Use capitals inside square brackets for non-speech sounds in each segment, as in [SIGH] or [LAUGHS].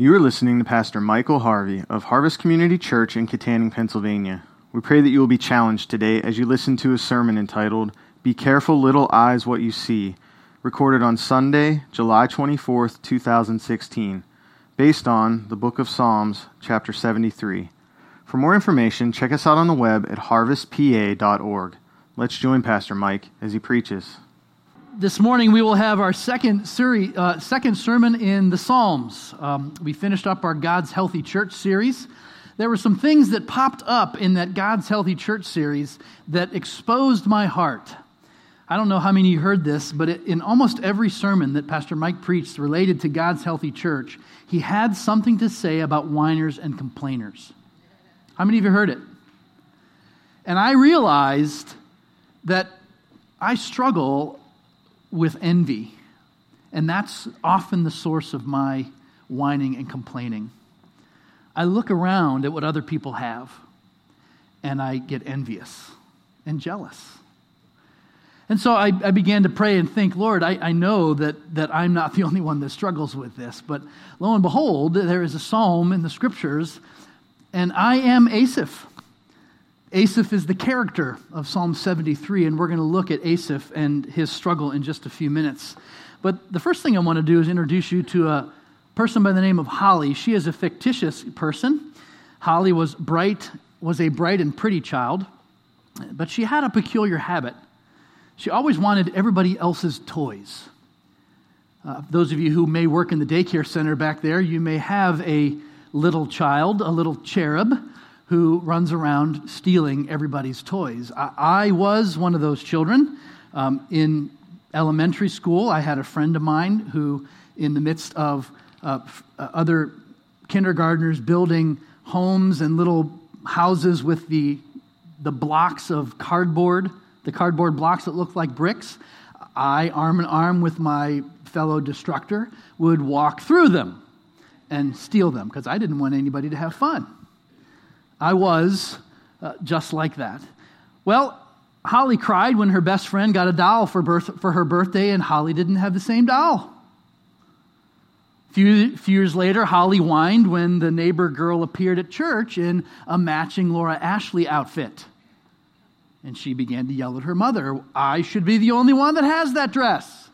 You are listening to Pastor Michael Harvey of Harvest Community Church in Kittanning, Pennsylvania. We pray that you will be challenged today as you listen to a sermon entitled, Be Careful, Little Eyes, What You See, recorded on Sunday, July 24th, 2016, based on the book of Psalms, chapter 73. For more information, check us out on the web at harvestpa.org. Let's join Pastor Mike as he preaches this morning we will have our second, series, uh, second sermon in the Psalms. Um, we finished up our God's Healthy Church series. There were some things that popped up in that God's Healthy Church series that exposed my heart. I don't know how many heard this, but it, in almost every sermon that Pastor Mike preached related to God's Healthy Church, he had something to say about whiners and complainers. How many of you heard it? And I realized that I struggle with envy. And that's often the source of my whining and complaining. I look around at what other people have and I get envious and jealous. And so I, I began to pray and think, Lord, I, I know that, that I'm not the [LAUGHS] only one that struggles with this. But lo and behold, there is a psalm in the scriptures, and I am Asaph. Asaph is the character of Psalm 73, and we're going to look at Asaph and his struggle in just a few minutes. But the first thing I want to do is introduce you to a person by the name of Holly. She is a fictitious person. Holly was bright, was a bright and pretty child, but she had a peculiar habit. She always wanted everybody else's toys. Uh, those of you who may work in the daycare center back there, you may have a little child, a little cherub who runs around stealing everybody's toys. I, I was one of those children. Um, in elementary school, I had a friend of mine who, in the midst of uh, uh, other kindergartners building homes and little houses with the, the blocks of cardboard, the cardboard blocks that looked like bricks, I, arm in arm with my fellow destructor, would walk through them and steal them because I didn't want anybody to have fun. I was uh, just like that. Well, Holly cried when her best friend got a doll for, birth, for her birthday, and Holly didn't have the same doll. A few, few years later, Holly whined when the neighbor girl appeared at church in a matching Laura Ashley outfit. And she began to yell at her mother, I should be the only one that has that dress.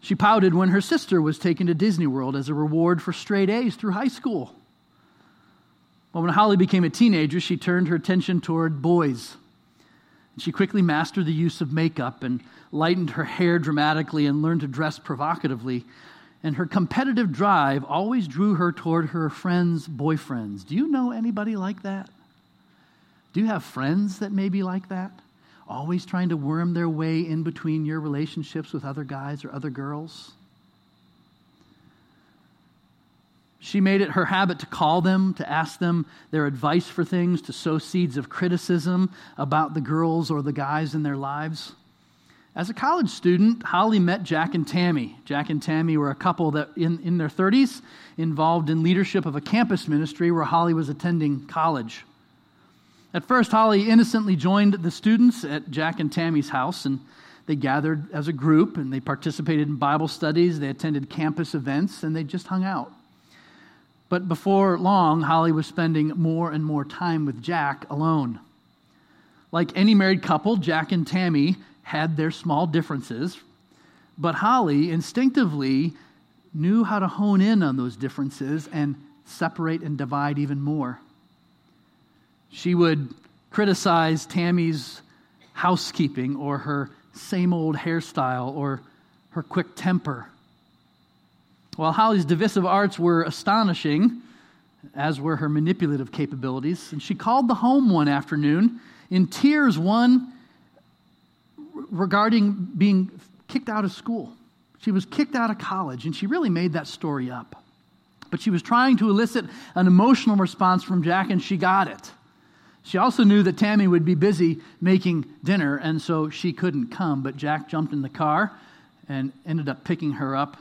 She pouted when her sister was taken to Disney World as a reward for straight A's through high school. Well, when Holly became a teenager, she turned her attention toward boys. She quickly mastered the use of makeup and lightened her hair dramatically and learned to dress provocatively. And her competitive drive always drew her toward her friends' boyfriends. Do you know anybody like that? Do you have friends that may be like that? Always trying to worm their way in between your relationships with other guys or other girls? She made it her habit to call them, to ask them their advice for things, to sow seeds of criticism about the girls or the guys in their lives. As a college student, Holly met Jack and Tammy. Jack and Tammy were a couple that in, in their 30s involved in leadership of a campus ministry where Holly was attending college. At first, Holly innocently joined the students at Jack and Tammy's house, and they gathered as a group and they participated in Bible studies, they attended campus events, and they just hung out. But before long, Holly was spending more and more time with Jack alone. Like any married couple, Jack and Tammy had their small differences, but Holly instinctively knew how to hone in on those differences and separate and divide even more. She would criticize Tammy's housekeeping or her same old hairstyle or her quick temper while Holly's divisive arts were astonishing, as were her manipulative capabilities, and she called the home one afternoon in tears, one regarding being kicked out of school. She was kicked out of college, and she really made that story up. But she was trying to elicit an emotional response from Jack, and she got it. She also knew that Tammy would be busy making dinner, and so she couldn't come. But Jack jumped in the car and ended up picking her up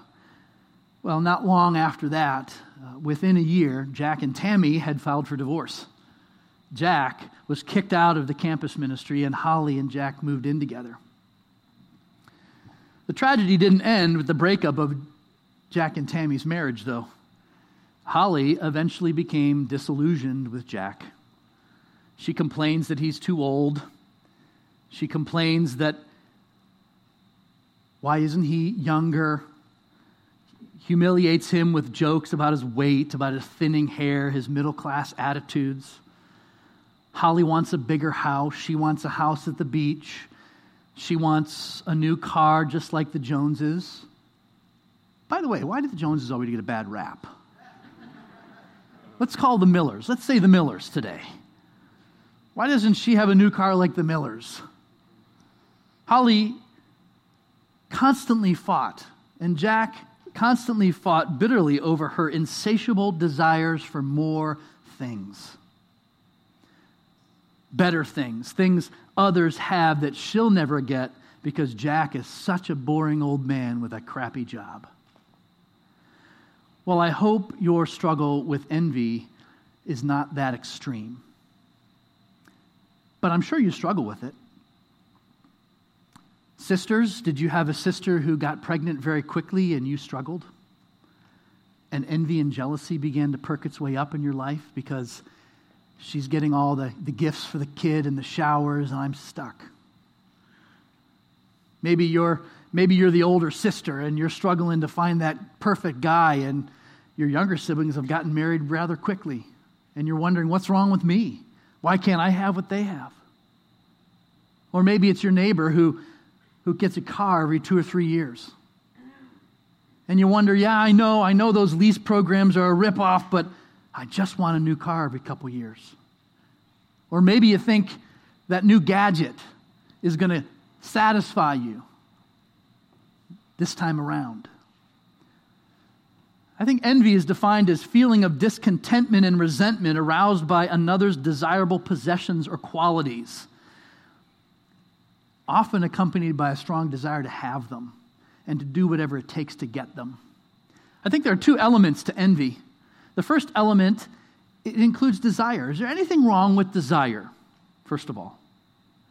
well, not long after that, uh, within a year, Jack and Tammy had filed for divorce. Jack was kicked out of the campus ministry, and Holly and Jack moved in together. The tragedy didn't end with the breakup of Jack and Tammy's marriage, though. Holly eventually became disillusioned with Jack. She complains that he's too old. She complains that why isn't he younger? Humiliates him with jokes about his weight, about his thinning hair, his middle class attitudes. Holly wants a bigger house. She wants a house at the beach. She wants a new car just like the Joneses. By the way, why do the Joneses always get a bad rap? Let's call the Millers. Let's say the Millers today. Why doesn't she have a new car like the Millers? Holly constantly fought, and Jack constantly fought bitterly over her insatiable desires for more things. Better things, things others have that she'll never get because Jack is such a boring old man with a crappy job. Well, I hope your struggle with envy is not that extreme. But I'm sure you struggle with it. Sisters, did you have a sister who got pregnant very quickly and you struggled? And envy and jealousy began to perk its way up in your life because she's getting all the, the gifts for the kid and the showers, and I'm stuck. Maybe you're maybe you're the older sister and you're struggling to find that perfect guy and your younger siblings have gotten married rather quickly and you're wondering what's wrong with me why can't i have what they have or maybe it's your neighbor who who gets a car every two or three years. And you wonder yeah i know i know those lease programs are a ripoff but i just want a new car every couple years. Or maybe you think that new gadget is going to satisfy you this time around. I think envy is defined as feeling of discontentment and resentment aroused by another's desirable possessions or qualities, often accompanied by a strong desire to have them and to do whatever it takes to get them. I think there are two elements to envy. The first element it includes desire. Is there anything wrong with desire? First of all,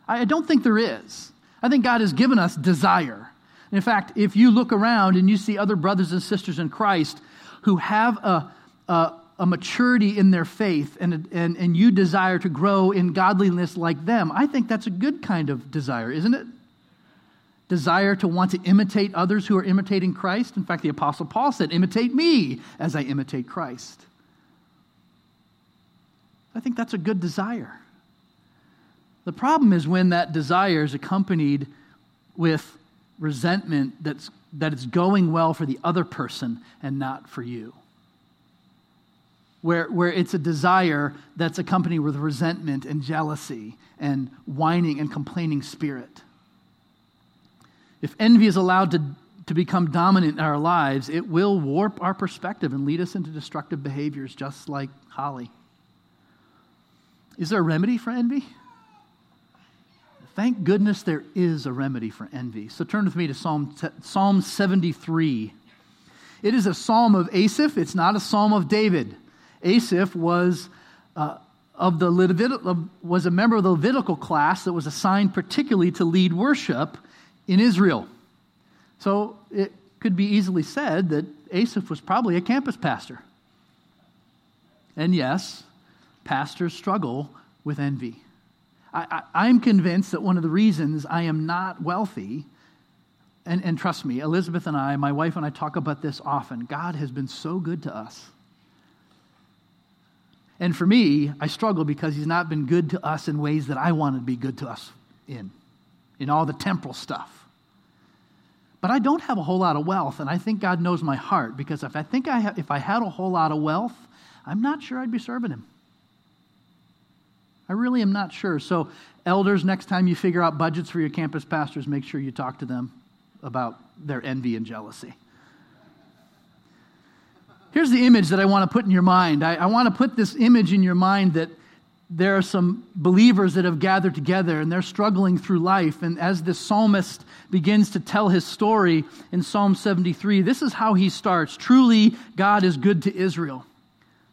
I don't think there is. I think God has given us desire. In fact, if you look around and you see other brothers and sisters in Christ who have a, a, a maturity in their faith and, and, and you desire to grow in godliness like them, I think that's a good kind of desire, isn't it? Desire to want to imitate others who are imitating Christ. In fact, the Apostle Paul said, Imitate me as I imitate Christ. I think that's a good desire. The problem is when that desire is accompanied with resentment that's, that it's going well for the other person and not for you. Where, where it's a desire that's accompanied with resentment and jealousy and whining and complaining spirit. If envy is allowed to, to become dominant in our lives, it will warp our perspective and lead us into destructive behaviors, just like Holly. Is there a remedy for envy? Thank goodness there is a remedy for envy. So turn with me to Psalm, Psalm 73. It is a psalm of Asaph, it's not a psalm of David. Asaph was, uh, of the Levit- was a member of the Levitical class that was assigned particularly to lead worship in Israel. So it could be easily said that Asaph was probably a campus pastor. And yes, pastors struggle with envy. I, am convinced that one of the reasons I am not wealthy, and, and trust me, Elizabeth and I, my wife and I talk about this often. God has been so good to us. And for me, I struggle because he's not been good to us in ways that I want to be good to us in, in all the temporal stuff. But I don't have a whole lot of wealth, and I think God knows my heart because if I think I ha- if I had a whole lot of wealth, I'm not sure I'd be serving him. I really am not sure. So, elders, next time you figure out budgets for your campus pastors, make sure you talk to them about their envy and jealousy. Here's the image that I want to put in your mind. I, I want to put this image in your mind that there are some believers that have gathered together and they're struggling through life. And as this psalmist begins to tell his story in Psalm 73, this is how he starts Truly, God is good to Israel,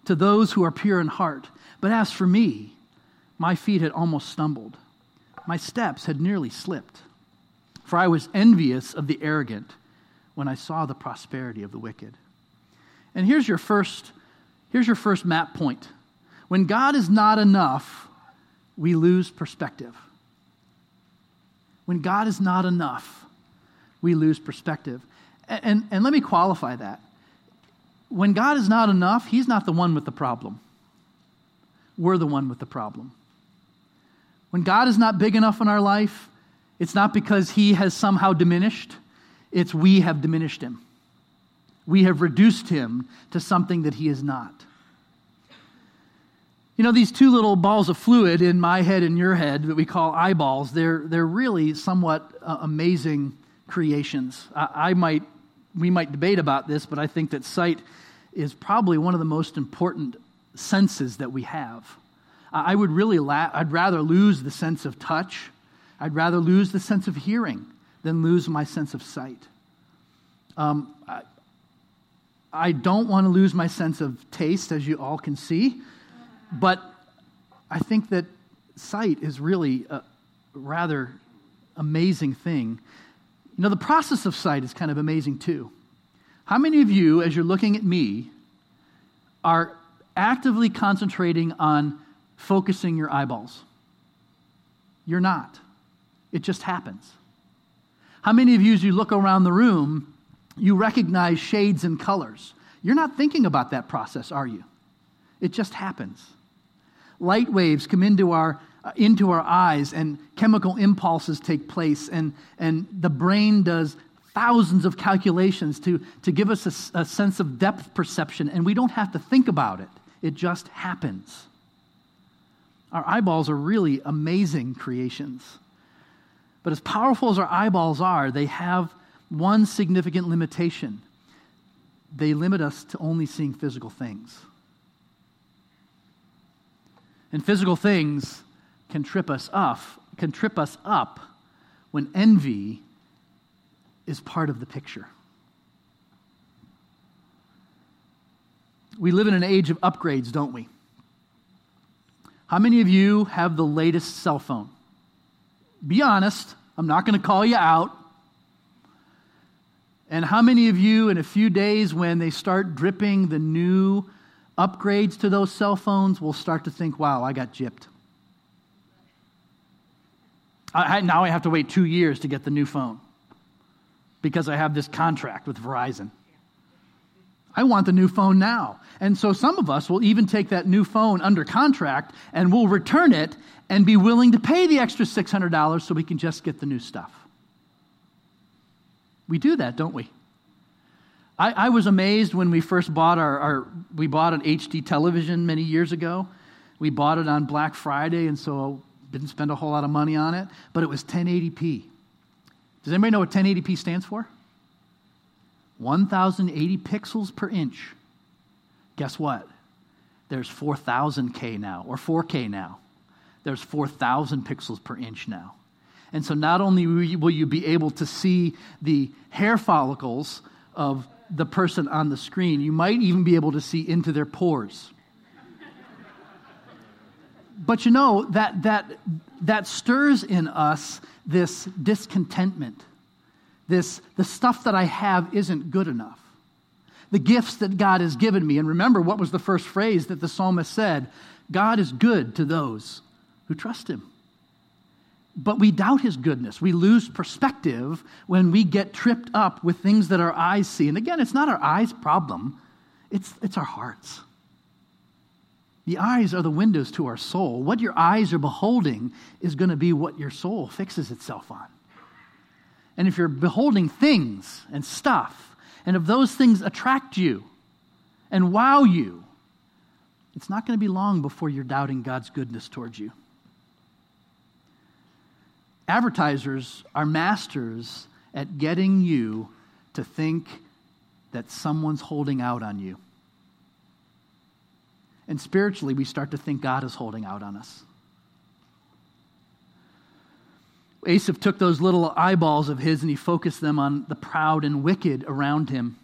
to those who are pure in heart. But as for me, my feet had almost stumbled. My steps had nearly slipped. For I was envious of the arrogant when I saw the prosperity of the wicked. And here's your first, here's your first map point. When God is not enough, we lose perspective. When God is not enough, we lose perspective. And, and, and let me qualify that. When God is not enough, He's not the one with the problem. We're the one with the problem. When God is not big enough in our life, it's not because He has somehow diminished, it's we have diminished Him. We have reduced Him to something that He is not. You know, these two little balls of fluid in my head and your head that we call eyeballs, they're, they're really somewhat uh, amazing creations. I, I might, we might debate about this, but I think that sight is probably one of the most important senses that we have. I would really, la- I'd rather lose the sense of touch. I'd rather lose the sense of hearing than lose my sense of sight. Um, I, I don't want to lose my sense of taste, as you all can see, but I think that sight is really a rather amazing thing. You know, the process of sight is kind of amazing too. How many of you, as you're looking at me, are actively concentrating on focusing your eyeballs? You're not. It just happens. How many of you, as you look around the room, you recognize shades and colors? You're not thinking about that process, are you? It just happens. Light waves come into our, uh, into our eyes, and chemical impulses take place, and, and the brain does thousands of calculations to, to give us a, a sense of depth perception, and we don't have to think about it. It just happens. Our eyeballs are really amazing creations. But as powerful as our eyeballs are, they have one significant limitation they limit us to only seeing physical things. And physical things can trip us up, can trip us up when envy is part of the picture. We live in an age of upgrades, don't we? How many of you have the latest cell phone? Be honest. I'm not going to call you out. And how many of you, in a few days, when they start dripping the new upgrades to those cell phones, will start to think, wow, I got gypped? I, now I have to wait two years to get the new phone because I have this contract with Verizon. I want the new phone now. And so some of us will even take that new phone under contract and we'll return it and be willing to pay the extra $600 so we can just get the new stuff. We do that, don't we? I, I was amazed when we first bought our, our, we bought an HD television many years ago. We bought it on Black Friday, and so didn't spend a whole lot of money on it, but it was 1080p. Does anybody know what 1080p stands for? 1080 pixels per inch. Guess what? There's 4000K now, or 4K now. There's 4000 pixels per inch now. And so not only will you be able to see the hair follicles of the person on the screen, you might even be able to see into their pores. but you know, that, that, that stirs in us this discontentment this the stuff that I have isn't good enough. The gifts that God has given me. And remember, what was the first phrase that the psalmist said? God is good to those who trust him. But we doubt his goodness. We lose perspective when we get tripped up with things that our eyes see. And again, it's not our eyes' problem, it's, it's our hearts. The eyes are the windows to our soul. What your eyes are beholding is going to be what your soul fixes itself on and if you're beholding things and stuff, and if those things attract you and wow you, it's not going to be long before you're doubting God's goodness towards you. Advertisers are masters at getting you to think that someone's holding out on you. And spiritually, we start to think God is holding out on us. Asaph took those little eyeballs of his and he focused them on the proud and wicked around him.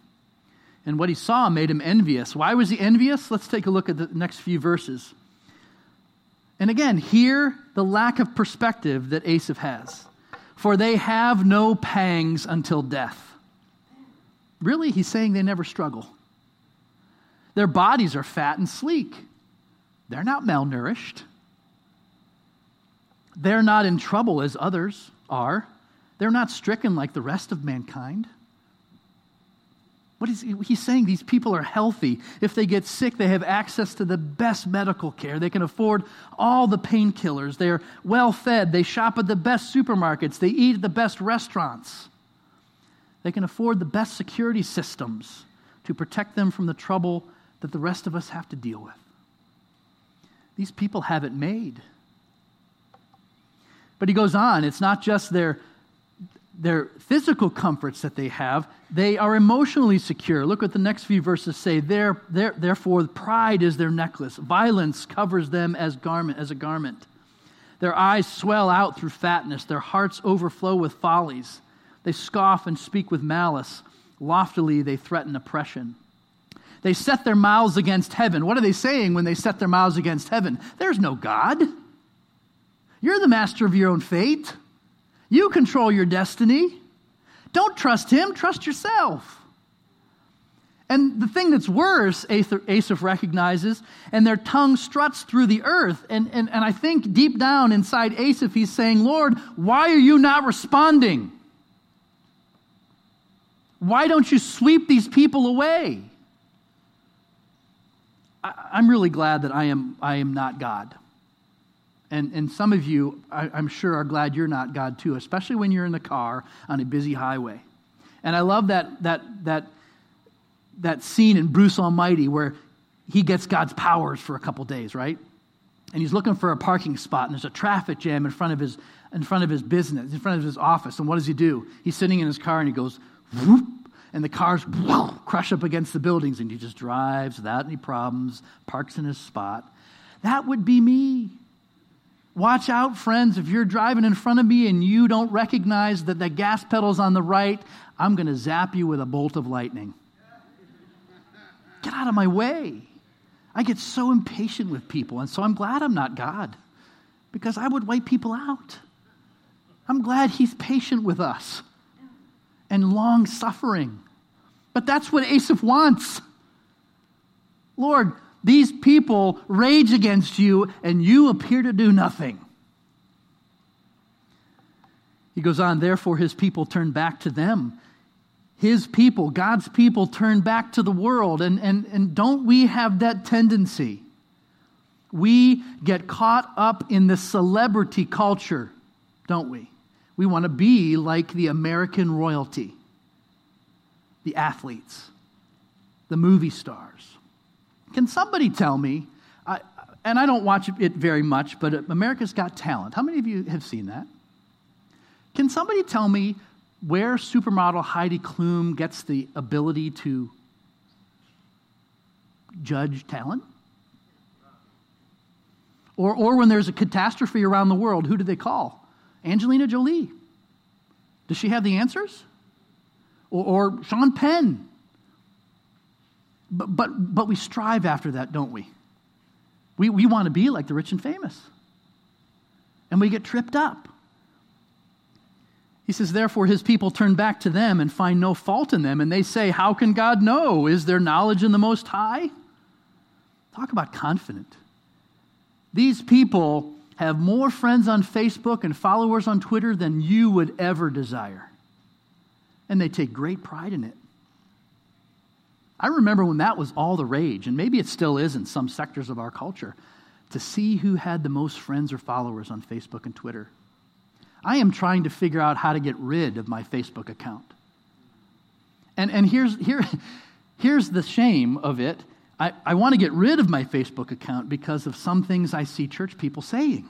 And what he saw made him envious. Why was he envious? Let's take a look at the next few verses. And again, hear the lack of perspective that Asaph has. For they have no pangs until death. Really, he's saying they never struggle. Their bodies are fat and sleek. They're not malnourished. They're not in trouble as others are. They're not stricken like the rest of mankind. What is he, he's saying? These people are healthy. If they get sick, they have access to the best medical care. They can afford all the painkillers. They're well fed. They shop at the best supermarkets. They eat at the best restaurants. They can afford the best security systems to protect them from the trouble that the rest of us have to deal with. These people have it made. But he goes on, it's not just their, their physical comforts that they have, they are emotionally secure. Look what the next few verses say. Their, therefore, pride is their necklace, violence covers them as, garment, as a garment. Their eyes swell out through fatness, their hearts overflow with follies. They scoff and speak with malice. Loftily, they threaten oppression. They set their mouths against heaven. What are they saying when they set their mouths against heaven? There's no God. You're the master of your own fate. You control your destiny. Don't trust him, trust yourself. And the thing that's worse, Asaph recognizes, and their tongue struts through the earth. And, and, and I think deep down inside Asaph, he's saying, Lord, why are you not responding? Why don't you sweep these people away? I, am really glad that I am, I am not God. And, and some of you, I, I'm sure, are glad you're not God too, especially when you're in the car on a busy highway. And I love that, that, that, that scene in Bruce Almighty where he gets God's powers for a couple days, right? And he's looking for a parking spot, and there's a traffic jam in front of his, in front of his business, in front of his office. And what does he do? He's sitting in his car and he goes, whoop, and the cars crush up against the buildings, and he just drives without any problems, parks in his spot. That would be me. Watch out, friends, if you're driving in front of me and you don't recognize that the gas pedal's on the right, I'm going to zap you with a bolt of lightning. Get out of my way. I get so impatient with people, and so I'm glad I'm not God because I would wipe people out. I'm glad He's patient with us and long suffering. But that's what Asaph wants. Lord, these people rage against you, and you appear to do nothing. He goes on, therefore, his people turn back to them. His people, God's people, turn back to the world. And, and, and don't we have that tendency? We get caught up in the celebrity culture, don't we? We want to be like the American royalty, the athletes, the movie stars. Can somebody tell me? I, and I don't watch it very much, but America's Got Talent. How many of you have seen that? Can somebody tell me where supermodel Heidi Klum gets the ability to judge talent? Or, or when there's a catastrophe around the world, who do they call? Angelina Jolie. Does she have the answers? Or, or Sean Penn? But, but, but we strive after that, don't we? We, we want to be like the rich and famous. And we get tripped up. He says, Therefore, his people turn back to them and find no fault in them. And they say, How can God know? Is there knowledge in the Most High? Talk about confident. These people have more friends on Facebook and followers on Twitter than you would ever desire. And they take great pride in it. I remember when that was all the rage, and maybe it still is in some sectors of our culture, to see who had the most friends or followers on Facebook and Twitter. I am trying to figure out how to get rid of my Facebook account. And, and here's, here, [LAUGHS] here's the shame of it. I, I want to get rid of my Facebook account because of some things I see church people saying.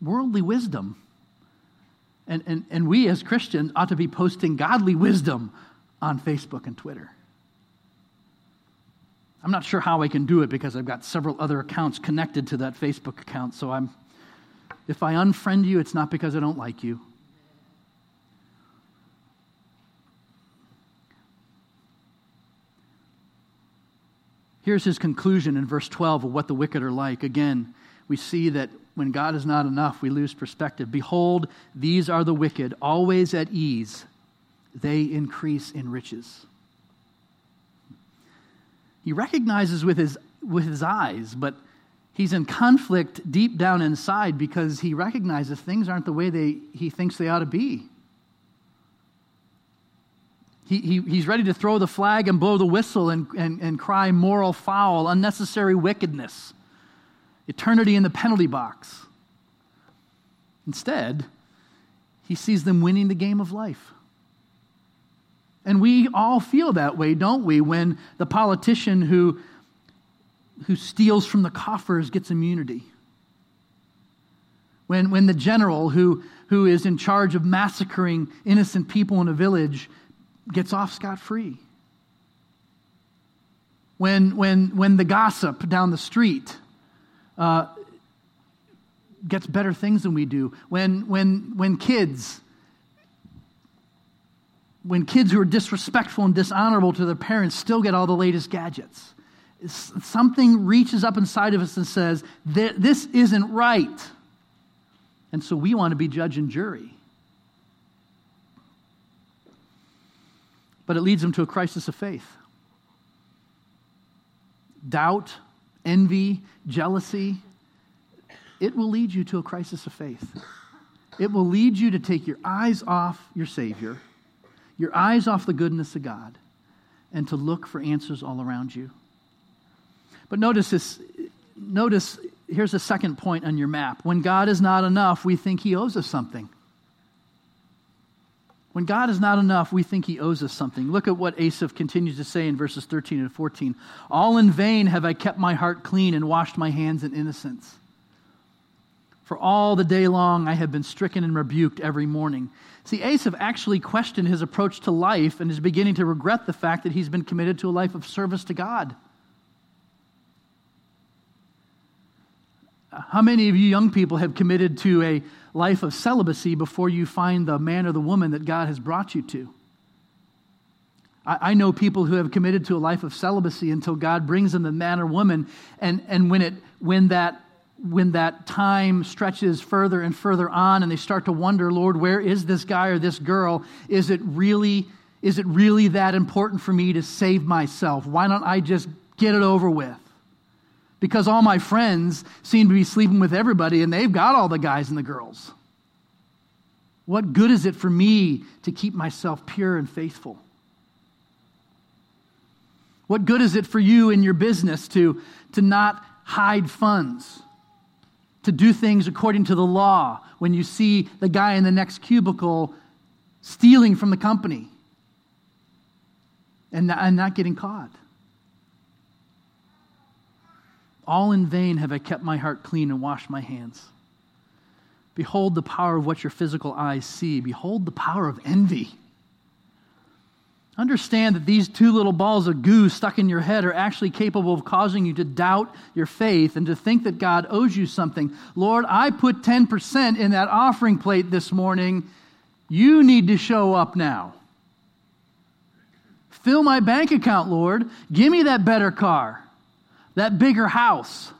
Worldly wisdom and, and, and we as Christians ought to be posting godly wisdom on Facebook and Twitter. I'm not sure how I can do it because I've got several other accounts connected to that Facebook account. So I'm, if I unfriend you, it's not because I don't like you. Here's his conclusion in verse 12 of what the wicked are like. Again, we see that when God is not enough, we lose perspective. Behold, these are the wicked, always at ease, they increase in riches. He recognizes with his, with his eyes, but he's in conflict deep down inside because he recognizes things aren't the way they, he thinks they ought to be. He, he, he's ready to throw the flag and blow the whistle and, and, and cry moral foul, unnecessary wickedness, eternity in the penalty box. Instead, he sees them winning the game of life. And we all feel that way, don't we, when the politician who, who steals from the coffers gets immunity? When, when the general who, who is in charge of massacring innocent people in a village gets off scot free. When, when, when the gossip down the street uh, gets better things than we do. When, when, when kids, when kids who are disrespectful and dishonorable to their parents still get all the latest gadgets. Something reaches up inside of us and says, This isn't right. And so we want to be judge and jury. but it leads them to a crisis of faith. Doubt, envy, jealousy, it will lead you to a crisis of faith. It will lead you to take your eyes off your Savior, your eyes off the goodness of God, and to look for answers all around you. But notice this. Notice, here's a second point on your map. When God is not enough, we think He owes us something. When God is not enough, we think he owes us something. Look at what Asaph continues to say in verses 13 and 14. All in vain have I kept my heart clean and washed my hands in innocence. For all the day long I have been stricken and rebuked every morning. See, Asaph actually questioned his approach to life and is beginning to regret the fact that he's been committed to a life of service to God. How many of you young people have committed to a life of celibacy before you find the man or the woman that God has brought you to? I, I know people who have committed to a life of celibacy until God brings them the man or woman, and, and when, it, when, that, when that time stretches further and further on, and they start to wonder, Lord, where is this guy or this girl? Is it really, is it really that important for me to save myself? Why don't I just get it over with? Because all my friends seem to be sleeping with everybody and they've got all the guys and the girls. What good is it for me to keep myself pure and faithful? What good is it for you in your business to, to not hide funds, to do things according to the law when you see the guy in the next cubicle stealing from the company and, and not getting caught? All in vain have I kept my heart clean and washed my hands. Behold the power of what your physical eyes see. Behold the power of envy. Understand that these two little balls of goo stuck in your head are actually capable of causing you to doubt your faith and to think that God owes you something. Lord, I put 10% in that offering plate this morning. You need to show up now. Fill my bank account, Lord. Give me that better car that bigger house.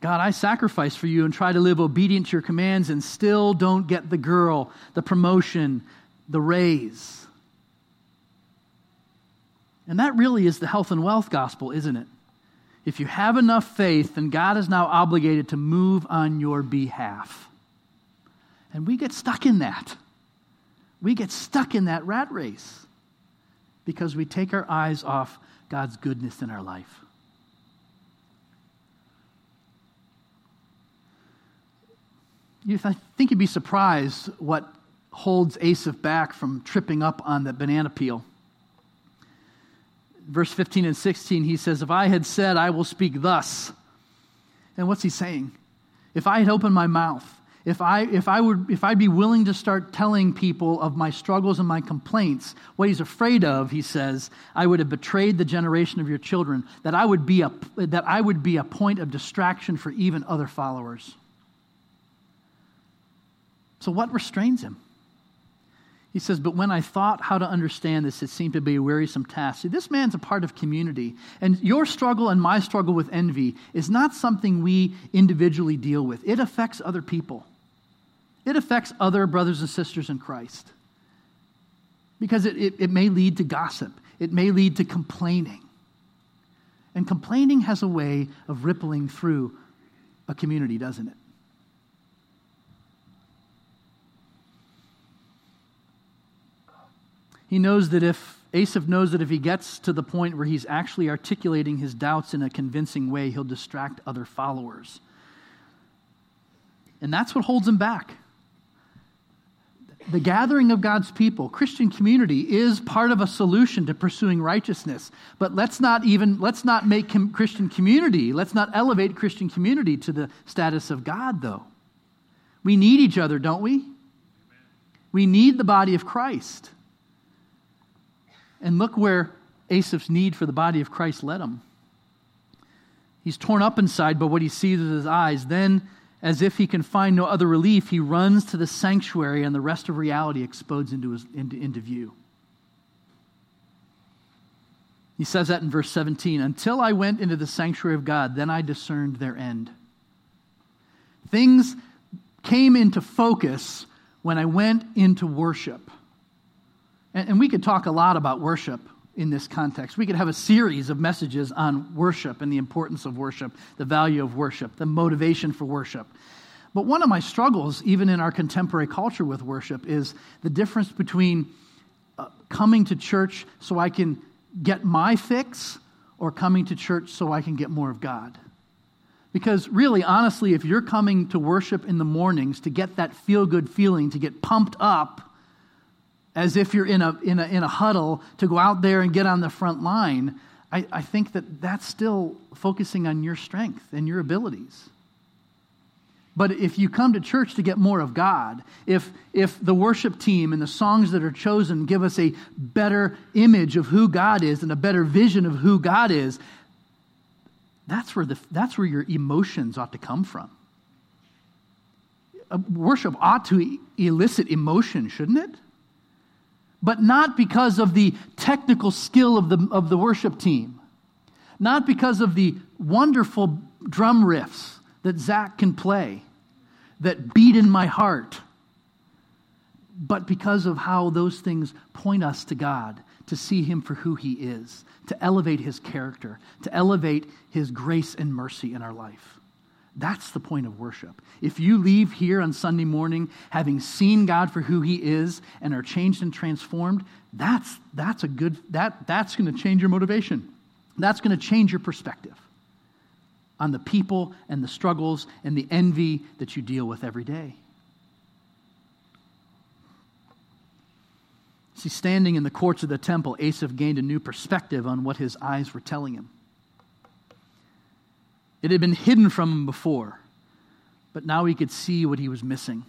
God, I sacrifice for you and try to live obedient to your commands and still don't get the girl, the promotion, the raise. And that really is the health and wealth gospel, isn't it? If you have enough faith, then God is now obligated to move on your behalf. And we get stuck in that. We get stuck in that rat race because we take our eyes off God's goodness in our life. You th- think you'd be surprised what holds Asaph back from tripping up on the banana peel. Verse 15 and 16, he says, If I had said, I will speak thus. And what's he saying? If I had opened my mouth, if, I, if, I would, if I'd be willing to start telling people of my struggles and my complaints, what he's afraid of, he says, I would have betrayed the generation of your children, that I would be a, that I would be a point of distraction for even other followers. So, what restrains him? He says, But when I thought how to understand this, it seemed to be a wearisome task. See, this man's a part of community. And your struggle and my struggle with envy is not something we individually deal with, it affects other people. It affects other brothers and sisters in Christ. Because it, it, it may lead to gossip, it may lead to complaining. And complaining has a way of rippling through a community, doesn't it? He knows that if Asaph knows that if he gets to the point where he's actually articulating his doubts in a convincing way, he'll distract other followers. And that's what holds him back. The gathering of God's people, Christian community, is part of a solution to pursuing righteousness. But let's not even, let's not make com- Christian community, let's not elevate Christian community to the status of God, though. We need each other, don't we? We need the body of Christ. And look where Asaph's need for the body of Christ led him. He's torn up inside by what he sees with his eyes. Then, as if he can find no other relief, he runs to the sanctuary and the rest of reality explodes into, his, into, into view. He says that in verse 17 Until I went into the sanctuary of God, then I discerned their end. Things came into focus when I went into worship. And, and we could talk a lot about worship in this context. We could have a series of messages on worship and the importance of worship, the value of worship, the motivation for worship. But one of my struggles, even in our contemporary culture with worship, is the difference between uh, coming to church so I can get my fix or coming to church so I can get more of God. Because really, honestly, if you're coming to worship in the mornings to get that feel good feeling, to get pumped up, as if you're in a, in a, in a huddle to go out there and get on the front line, I, I think that that's still focusing on your strength and your abilities. But if you come to church to get more of God, if, if the worship team and the songs that are chosen give us a better image of who God is and a better vision of who God is, that's where, the, that's where your emotions ought to come from. Uh, worship ought to elicit emotion, shouldn't it? But not because of the technical skill of the, of the worship team, not because of the wonderful drum riffs that Zach can play that beat in my heart, but because of how those things point us to God, to see Him for who He is, to elevate His character, to elevate His grace and mercy in our life. That's the point of worship. If you leave here on Sunday morning having seen God for who he is and are changed and transformed, that's, that's a good, that, that's going to change your motivation. That's going to change your perspective on the people and the struggles and the envy that you deal with every day. See, standing in the courts of the temple, Asaph gained a new perspective on what his eyes were telling him. It had been hidden from him before, but now he could see what he was missing.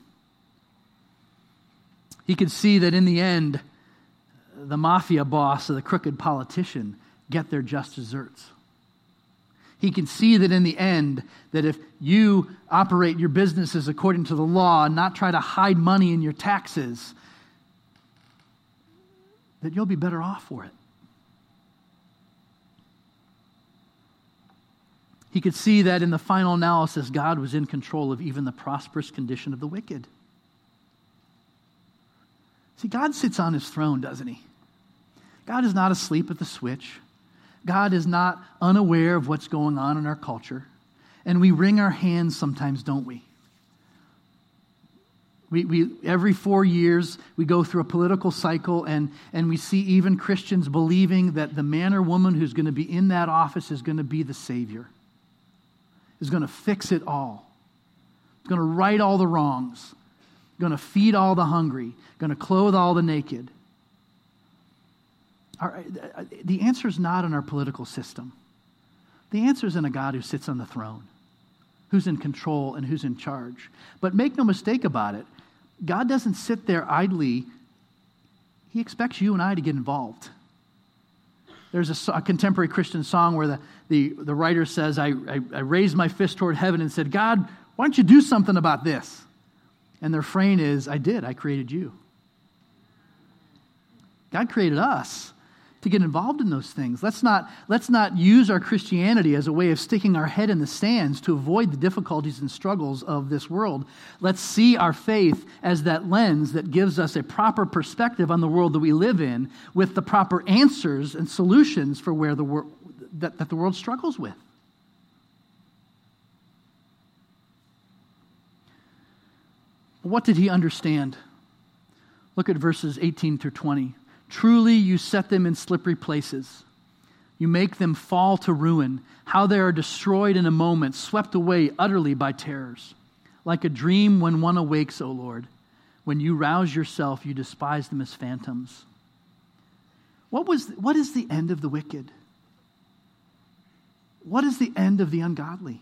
He could see that in the end, the mafia boss or the crooked politician get their just desserts. He can see that in the end, that if you operate your businesses according to the law and not try to hide money in your taxes, that you'll be better off for it. He could see that in the final analysis, God was in control of even the prosperous condition of the wicked. See, God sits on his throne, doesn't he? God is not asleep at the switch. God is not unaware of what's going on in our culture. And we wring our hands sometimes, don't we? We, we, every four years, we go through a political cycle, and, and we see even Christians believing that the man or woman who's going to be in that office is going to be the Savior is going to fix it all. It's going to right all the wrongs, going to feed all the hungry, going to clothe all the naked. Our, uh, the answer is not in our political system. The answer is in a God who sits on the throne, who's in control and who's in charge. But make no mistake about it, God doesn't sit there idly. He expects you and I to get involved. There's a, a contemporary Christian song where the, the, the writer says, I, I, I raised my fist toward heaven and said, God, why don't you do something about this? And the refrain is, I did. I created you. God created us to get involved in those things. Let's not, let's not use our Christianity as a way of sticking our head in the sands to avoid the difficulties and struggles of this world. Let's see our faith as that lens that gives us a proper perspective on the world that we live in with the proper answers and solutions for where the wor- that, that the world struggles with. What did he understand? Look at verses 18 through 20. Truly, you set them in slippery places. You make them fall to ruin. How they are destroyed in a moment, swept away utterly by terrors. Like a dream when one awakes, O Lord. When you rouse yourself, you despise them as phantoms. What, was, what is the end of the wicked? What is the end of the ungodly?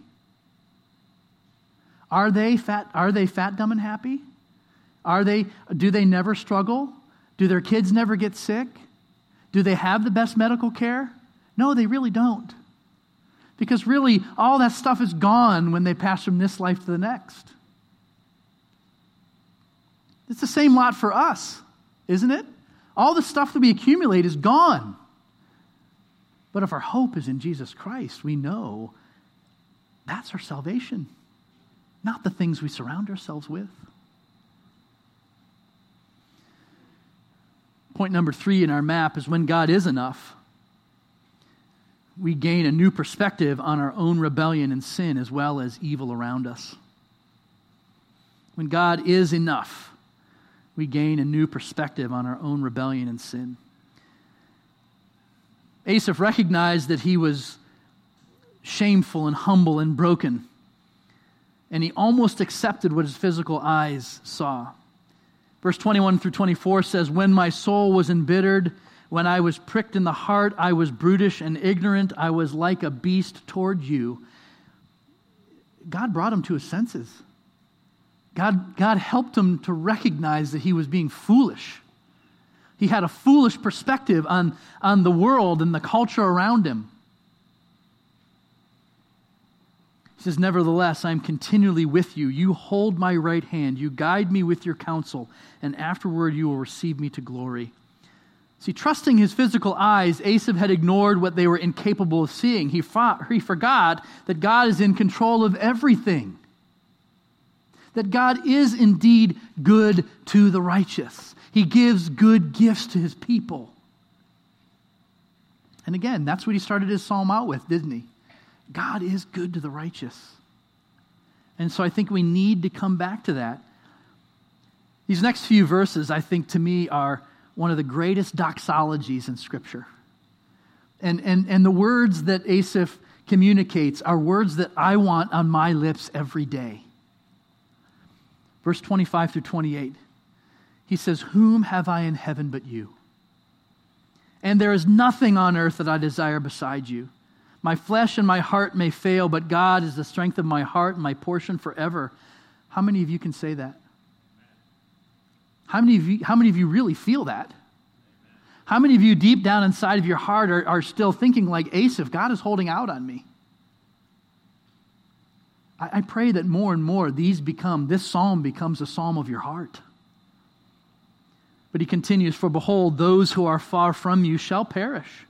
Are they fat, are they fat, dumb, and happy? Are they, do they never struggle? Do their kids never get sick? Do they have the best medical care? No, they really don't. Because really, all that stuff is gone when they pass from this life to the next. It's the same lot for us, isn't it? All the stuff that we accumulate is gone. But if our hope is in Jesus Christ, we know that's our salvation, not the things we surround ourselves with. Point number three in our map is when God is enough, we gain a new perspective on our own rebellion and sin as well as evil around us. When God is enough, we gain a new perspective on our own rebellion and sin. Asaph recognized that he was shameful and humble and broken, and he almost accepted what his physical eyes saw. Verse 21 through 24 says, When my soul was embittered, when I was pricked in the heart, I was brutish and ignorant, I was like a beast toward you. God brought him to his senses. God, God helped him to recognize that he was being foolish. He had a foolish perspective on, on the world and the culture around him. He says, Nevertheless, I am continually with you. You hold my right hand. You guide me with your counsel, and afterward you will receive me to glory. See, trusting his physical eyes, Asaph had ignored what they were incapable of seeing. He, fought, he forgot that God is in control of everything, that God is indeed good to the righteous. He gives good gifts to his people. And again, that's what he started his psalm out with, didn't he? God is good to the righteous. And so I think we need to come back to that. These next few verses, I think, to me, are one of the greatest doxologies in Scripture. And, and, and the words that Asaph communicates are words that I want on my lips every day. Verse 25 through 28, he says, Whom have I in heaven but you? And there is nothing on earth that I desire beside you. My flesh and my heart may fail, but God is the strength of my heart and my portion forever. How many of you can say that? How many of you, how many of you really feel that? How many of you, deep down inside of your heart, are, are still thinking like Asaph, God is holding out on me? I, I pray that more and more these become, this psalm becomes a psalm of your heart. But he continues, For behold, those who are far from you shall perish.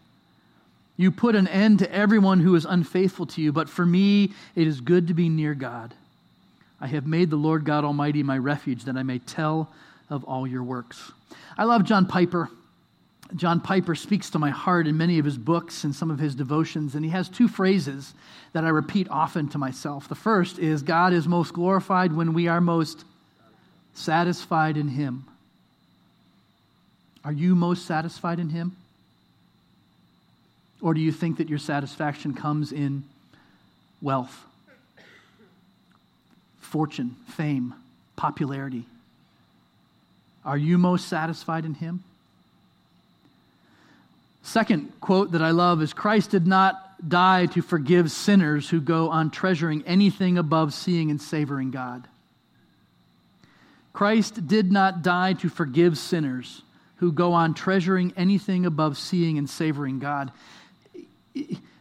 You put an end to everyone who is unfaithful to you, but for me it is good to be near God. I have made the Lord God Almighty my refuge, that I may tell of all your works. I love John Piper. John Piper speaks to my heart in many of his books and some of his devotions, and he has two phrases that I repeat often to myself. The first is God is most glorified when we are most satisfied in him. Are you most satisfied in him? Or do you think that your satisfaction comes in wealth, fortune, fame, popularity? Are you most satisfied in Him? Second quote that I love is Christ did not die to forgive sinners who go on treasuring anything above seeing and savoring God. Christ did not die to forgive sinners who go on treasuring anything above seeing and savoring God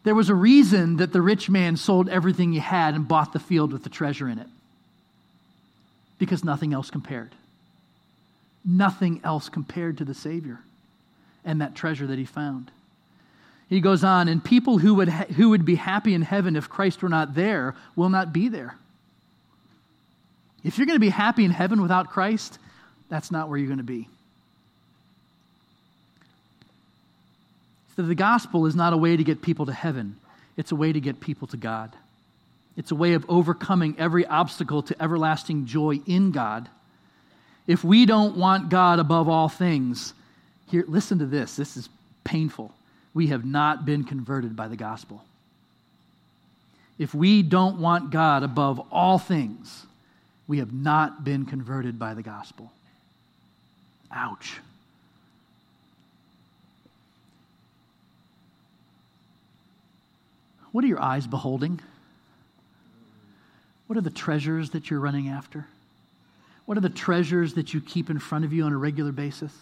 there was a reason that the rich man sold everything he had and bought the field with the treasure in it. Because nothing else compared. Nothing else compared to the Savior and that treasure that he found. He goes on, and people who would, ha- who would be happy in heaven if Christ were not there will not be there. If you're going to be happy in heaven without Christ, that's not where you're going to be. So the gospel is not a way to get people to heaven, it's a way to get people to God. It's a way of overcoming every obstacle to everlasting joy in God. If we don't want God above all things, here, listen to this. This is painful. We have not been converted by the gospel. If we don't want God above all things, we have not been converted by the gospel. Ouch. What are your eyes beholding? What are the treasures that you're running after? What are the treasures that you keep in front of you on a regular basis?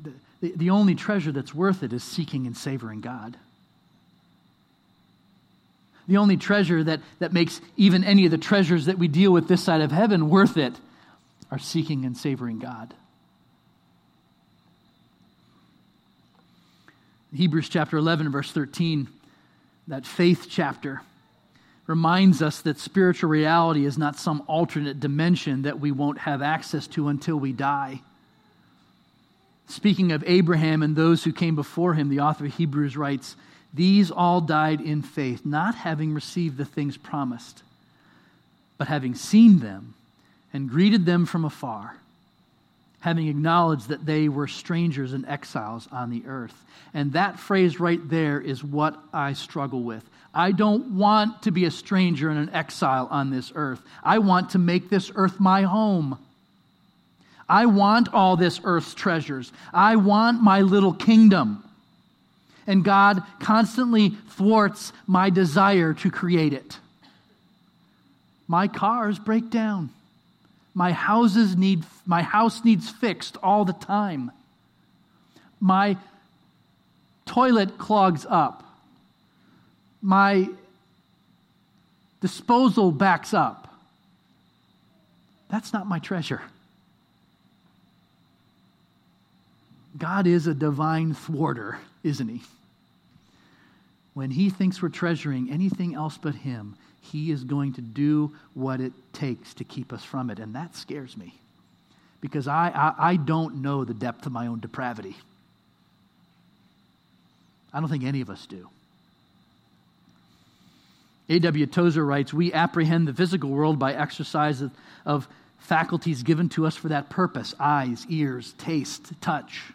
The, the, the only treasure that's worth it is seeking and savoring God. The only treasure that, that makes even any of the treasures that we deal with this side of heaven worth it are seeking and savoring God. Hebrews chapter 11, verse 13, that faith chapter reminds us that spiritual reality is not some alternate dimension that we won't have access to until we die. Speaking of Abraham and those who came before him, the author of Hebrews writes, These all died in faith, not having received the things promised, but having seen them and greeted them from afar having acknowledged that they were strangers and exiles on the earth. And that phrase right there is what I struggle with. I don't want to be a stranger and an exile on this earth. I want to make this earth my home. I want all this earth's treasures. I want my little kingdom. And God constantly thwarts my desire to create it. My cars break down. My houses need my house needs fixed all the time. My toilet clogs up. My disposal backs up. That's not my treasure. God is a divine thwarter, isn't he? When he thinks we're treasuring anything else but him, he is going to do what it takes to keep us from it. And that scares me because I, I, I don't know the depth of my own depravity. I don't think any of us do. A.W. Tozer writes We apprehend the physical world by exercise of, of faculties given to us for that purpose eyes, ears, taste, touch.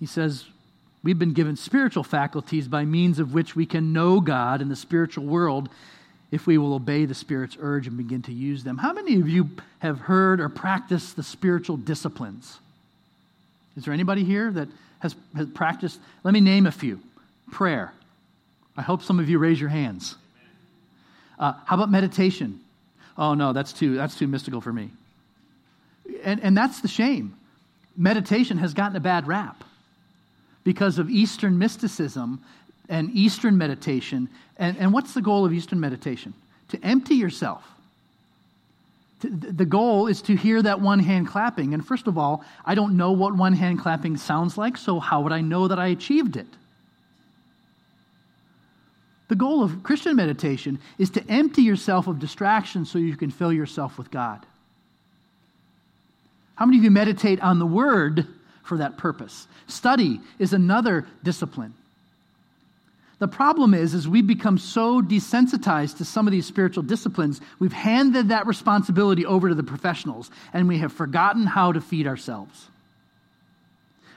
He says, We've been given spiritual faculties by means of which we can know God in the spiritual world if we will obey the Spirit's urge and begin to use them. How many of you have heard or practiced the spiritual disciplines? Is there anybody here that has, has practiced? Let me name a few prayer. I hope some of you raise your hands. Uh, how about meditation? Oh, no, that's too, that's too mystical for me. And, and that's the shame. Meditation has gotten a bad rap because of Eastern mysticism and Eastern meditation. And, and what's the goal of Eastern meditation? To empty yourself. The goal is to hear that one hand clapping. And first of all, I don't know what one hand clapping sounds like, so how would I know that I achieved it? The goal of Christian meditation is to empty yourself of distractions so you can fill yourself with God. How many of you meditate on the Word for that purpose. Study is another discipline. The problem is, is we become so desensitized to some of these spiritual disciplines, we've handed that responsibility over to the professionals, and we have forgotten how to feed ourselves.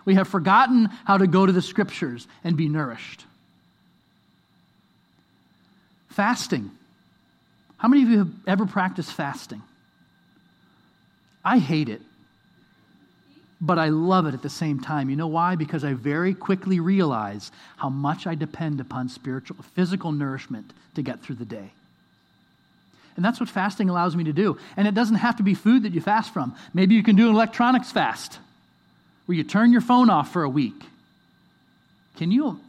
We have forgotten how to go to the scriptures and be nourished. Fasting. How many of you have ever practiced fasting? I hate it but I love it at the same time. You know why? Because I very quickly realize how much I depend upon spiritual, physical nourishment to get through the day. And that's what fasting allows me to do. And it doesn't have to be food that you fast from. Maybe you can do an electronics fast where you turn your phone off for a week. Can you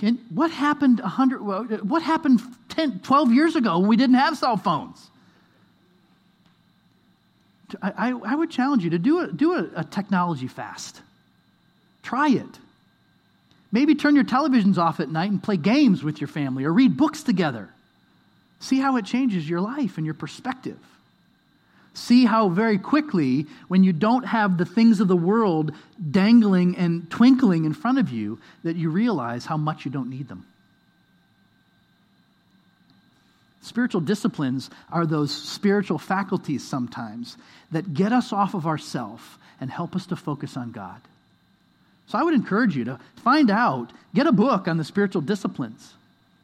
can, what happened 100 what happened 10 12 years ago when we didn't have cell phones? I, I, would challenge you to do a, do a, a technology fast. Try it. Maybe turn your televisions off at night and play games with your family or read books together. See how it changes your life and your perspective. See how very quickly, when you don't have the things of the world dangling and twinkling in front of you, that you realize how much you don't need them. Spiritual disciplines are those spiritual faculties sometimes that get us off of ourself and help us to focus on God. So I would encourage you to find out, get a book on the spiritual disciplines.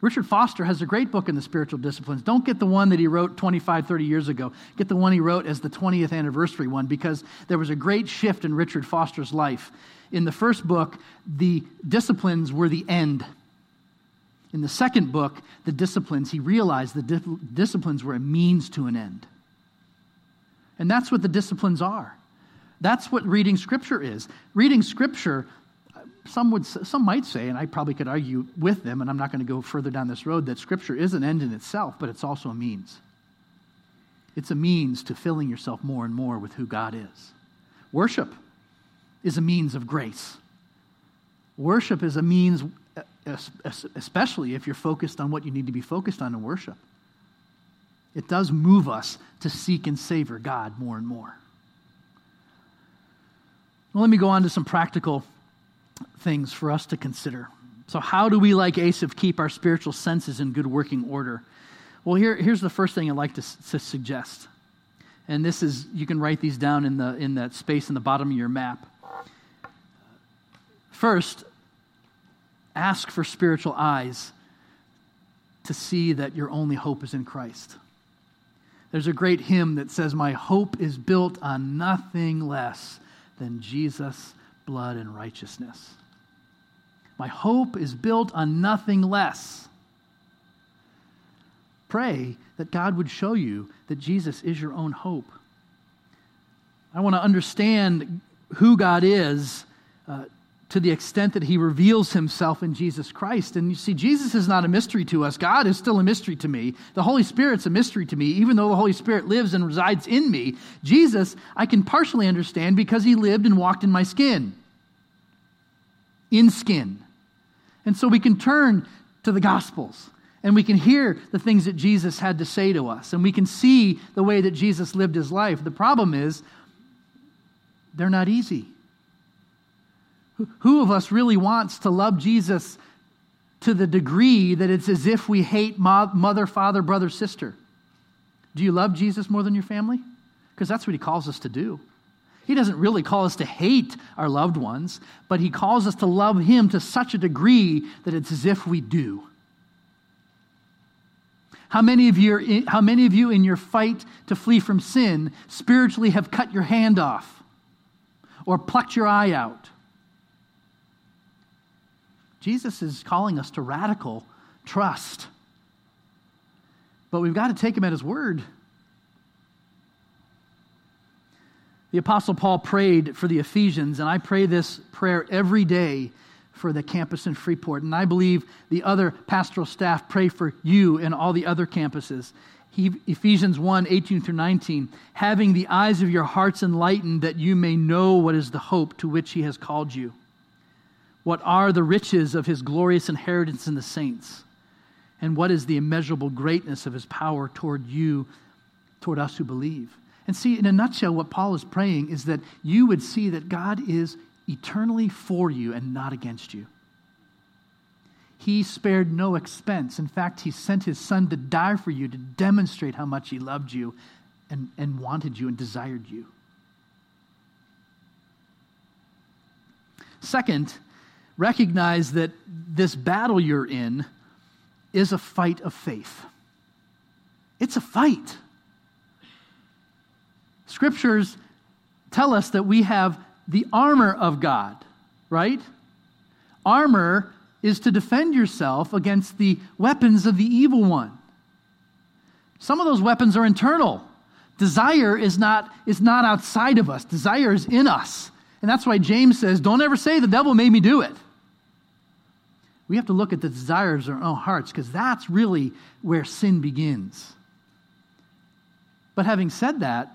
Richard Foster has a great book in the spiritual disciplines. Don't get the one that he wrote 25, 30 years ago. Get the one he wrote as the 20th anniversary one because there was a great shift in Richard Foster's life. In the first book, the disciplines were the end. In the second book, the disciplines, he realized the di- disciplines were a means to an end. And that's what the disciplines are. That's what reading Scripture is. Reading Scripture, some, would, some might say, and I probably could argue with them, and I'm not going to go further down this road, that Scripture is an end in itself, but it's also a means. It's a means to filling yourself more and more with who God is. Worship is a means of grace. Worship is a means, especially if you're focused on what you need to be focused on in worship. It does move us to seek and savor God more and more. Well, let me go on to some practical things for us to consider. So, how do we, like Asaph, keep our spiritual senses in good working order? Well, here, here's the first thing I'd like to, to suggest. And this is, you can write these down in, the, in that space in the bottom of your map. First, ask for spiritual eyes to see that your only hope is in Christ. There's a great hymn that says, My hope is built on nothing less than Jesus' blood and righteousness. My hope is built on nothing less. Pray that God would show you that Jesus is your own hope. I want to understand who God is uh, to the extent that he reveals himself in Jesus Christ. And you see, Jesus is not a mystery to us. God is still a mystery to me. The Holy Spirit's a mystery to me, even though the Holy Spirit lives and resides in me. Jesus, I can partially understand because he lived and walked in my skin, in skin. And so we can turn to the Gospels and we can hear the things that Jesus had to say to us, and we can see the way that Jesus lived his life. The problem is, they're not easy. Who of us really wants to love Jesus to the degree that it's as if we hate mother, father, brother, sister? Do you love Jesus more than your family? Because that's what he calls us to do. He doesn't really call us to hate our loved ones, but he calls us to love him to such a degree that it's as if we do. How many of you, how many of you in your fight to flee from sin spiritually have cut your hand off or plucked your eye out Jesus is calling us to radical trust. But we've got to take him at his word. The Apostle Paul prayed for the Ephesians, and I pray this prayer every day for the campus in Freeport. And I believe the other pastoral staff pray for you and all the other campuses. He, Ephesians 1 18 through 19, having the eyes of your hearts enlightened, that you may know what is the hope to which he has called you what are the riches of his glorious inheritance in the saints? And what is the immeasurable greatness of his power toward you, toward us who believe? And see, in a nutshell, what Paul is praying is that you would see that God is eternally for you and not against you. He spared no expense. In fact, he sent his son to die for you to demonstrate how much he loved you and, and wanted you and desired you. Second, recognize that this battle you're in is a fight of faith. It's a fight. Scriptures tell us that we have the armor of God, right? Armor is to defend yourself against the weapons of the evil one. Some of those weapons are internal. Desire is not, is not outside of us, desire is in us. And that's why James says, Don't ever say the devil made me do it. We have to look at the desires of our own hearts because that's really where sin begins. But having said that,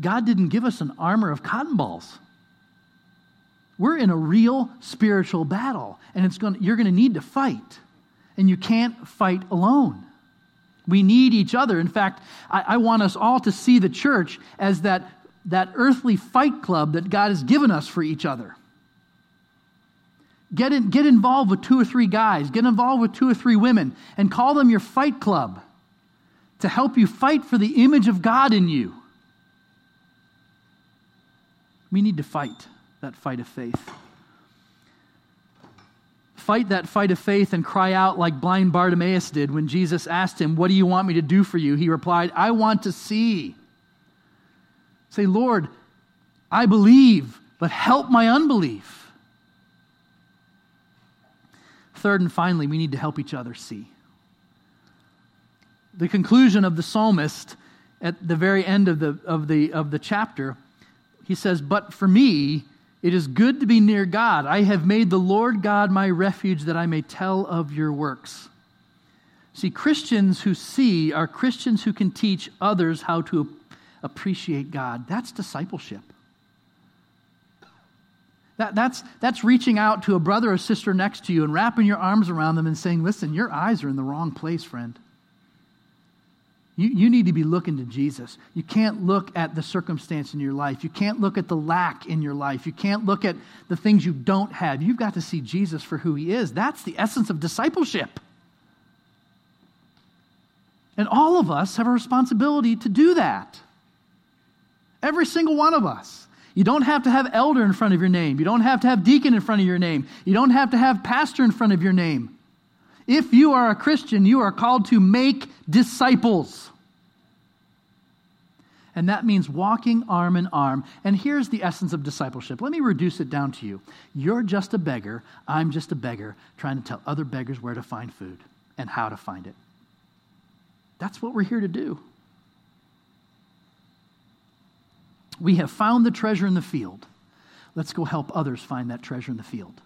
God didn't give us an armor of cotton balls. we're in a real spiritual battle, and it's going you're going to need to fight, and you can't fight alone. We need each other. In fact, I, I want us all to see the church as that, that earthly fight club that God has given us for each other. Get, in, get involved with two or three guys, get involved with two or three women, and call them your fight club to help you fight for the image of God in you. We need to fight that fight of faith. Fight that fight of faith and cry out like blind Bartimaeus did when Jesus asked him, What do you want me to do for you? He replied, I want to see. Say, Lord, I believe, but help my unbelief. Third and finally, we need to help each other see. The conclusion of the psalmist at the very end of the, of the, of the chapter, he says, But for me, it is good to be near God. I have made the Lord God my refuge that I may tell of your works. See, Christians who see are Christians who can teach others how to appreciate God. That's discipleship. That, that's, that's reaching out to a brother or sister next to you and wrapping your arms around them and saying, Listen, your eyes are in the wrong place, friend. You, you need to be looking to Jesus. You can't look at the circumstance in your life. You can't look at the lack in your life. You can't look at the things you don't have. You've got to see Jesus for who he is. That's the essence of discipleship. And all of us have a responsibility to do that. Every single one of us. You don't have to have elder in front of your name. You don't have to have deacon in front of your name. You don't have to have pastor in front of your name. If you are a Christian, you are called to make disciples. And that means walking arm in arm. And here's the essence of discipleship. Let me reduce it down to you. You're just a beggar. I'm just a beggar trying to tell other beggars where to find food and how to find it. That's what we're here to do. We have found the treasure in the field. Let's go help others find that treasure in the field.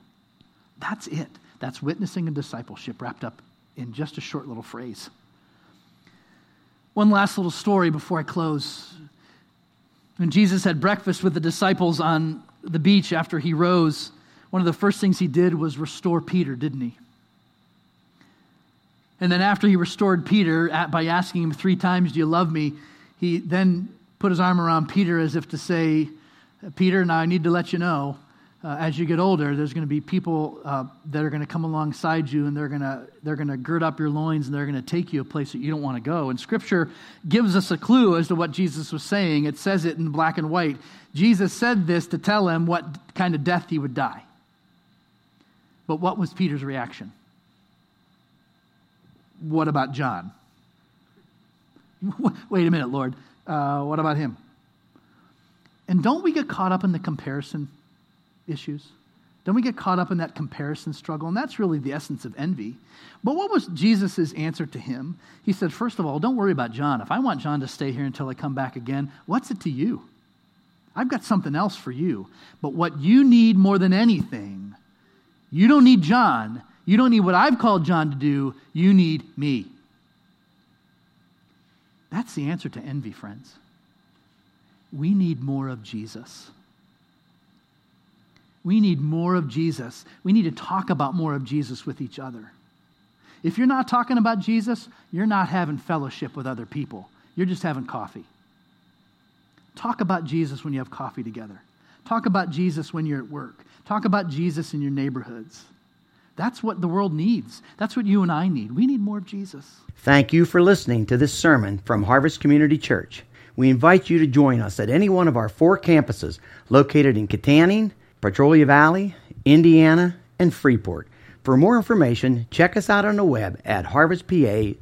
That's it. That's witnessing and discipleship wrapped up in just a short little phrase. One last little story before I close. When Jesus had breakfast with the disciples on the beach after he rose, one of the first things he did was restore Peter, didn't he? And then after he restored Peter by asking him three times, Do you love me? He then put his arm around Peter as if to say, Peter, now I need to let you know, uh, as you get older, there's going to be people uh, that are going to come alongside you and they're going to they're going to gird up your loins and they're going to take you a place that you don't want to go. And Scripture gives us a clue as to what Jesus was saying. It says it in black and white. Jesus said this to tell him what kind of death he would die. But what was Peter's reaction? What about John? [LAUGHS] Wait a minute, Lord. Uh, what about him? And don't we get caught up in the comparison issues? Don't we get caught up in that comparison struggle? And that's really the essence of envy. But what was Jesus' answer to him? He said, First of all, don't worry about John. If I want John to stay here until I come back again, what's it to you? I've got something else for you. But what you need more than anything, you don't need John. You don't need what I've called John to do. You need me. That's the answer to envy, friends. We need more of Jesus. We need more of Jesus. We need to talk about more of Jesus with each other. If you're not talking about Jesus, you're not having fellowship with other people. You're just having coffee. Talk about Jesus when you have coffee together. Talk about Jesus when you're at work. Talk about Jesus in your neighborhoods. That's what the world needs. That's what you and I need. We need more of Jesus. Thank you for listening to this sermon from Harvest Community Church. We invite you to join us at any one of our four campuses located in Kittanning, Petrolia Valley, Indiana, and Freeport. For more information, check us out on the web at harvestpa.org.